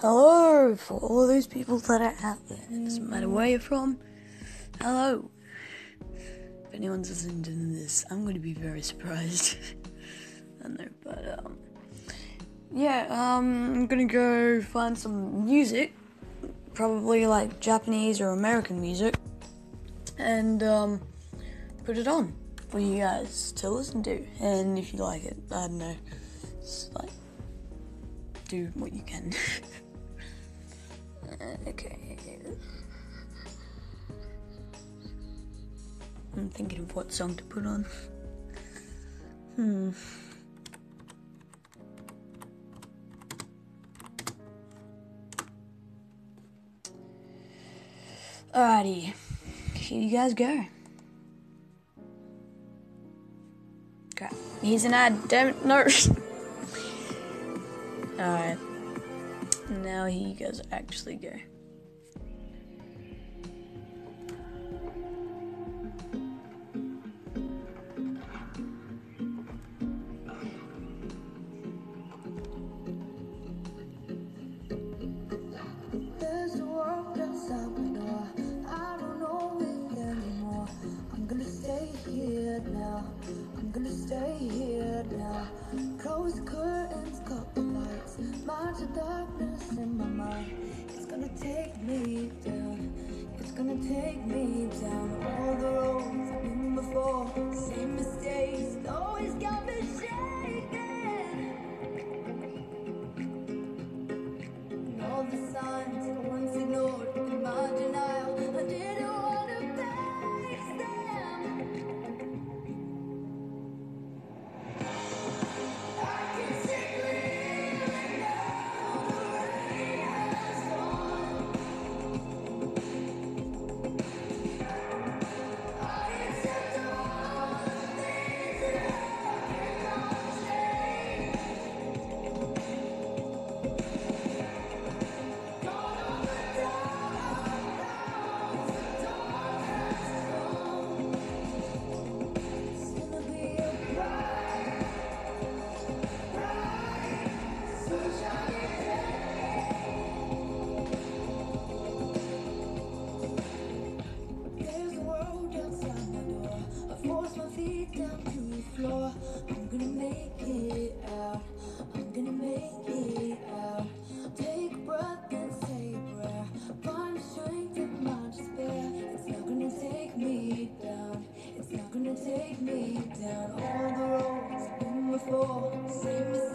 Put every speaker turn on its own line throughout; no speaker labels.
Hello for all those people that are out there. It doesn't matter where you're from. Hello. If anyone's listening to this, I'm going to be very surprised. I know, but um, yeah, um, I'm gonna go find some music, probably like Japanese or American music, and um, put it on for you guys to listen to. And if you like it, I don't know, just like do what you can. okay. I'm thinking of what song to put on. Hmm. Alrighty, here you guys go. Okay, here's an ad. Don't know. Alright, now you guys actually go.
It's gonna take me down. It's gonna take me down all the roads I've been before. Same mistakes, always got me I'm gonna make it out. I'm gonna make it out. Take a breath and say a prayer. Find strength in my despair. It's not gonna take me down. It's not gonna take me down. All the roads been before. Same as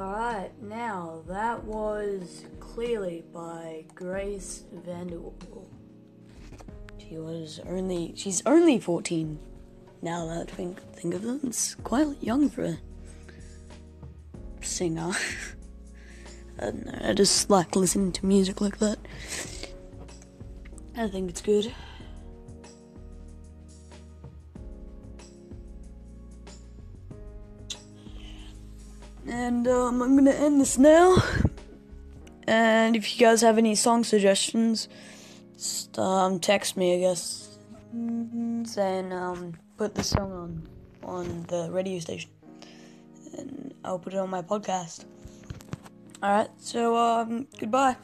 Alright, now that was clearly by Grace VanderWaal. She was only she's only fourteen. Now that I think think of it, it's quite young for a singer. I don't know, I just like listening to music like that. I think it's good. And um, I'm gonna end this now. And if you guys have any song suggestions, just um, text me, I guess, saying um, put the song on on the radio station, and I'll put it on my podcast. All right, so um, goodbye.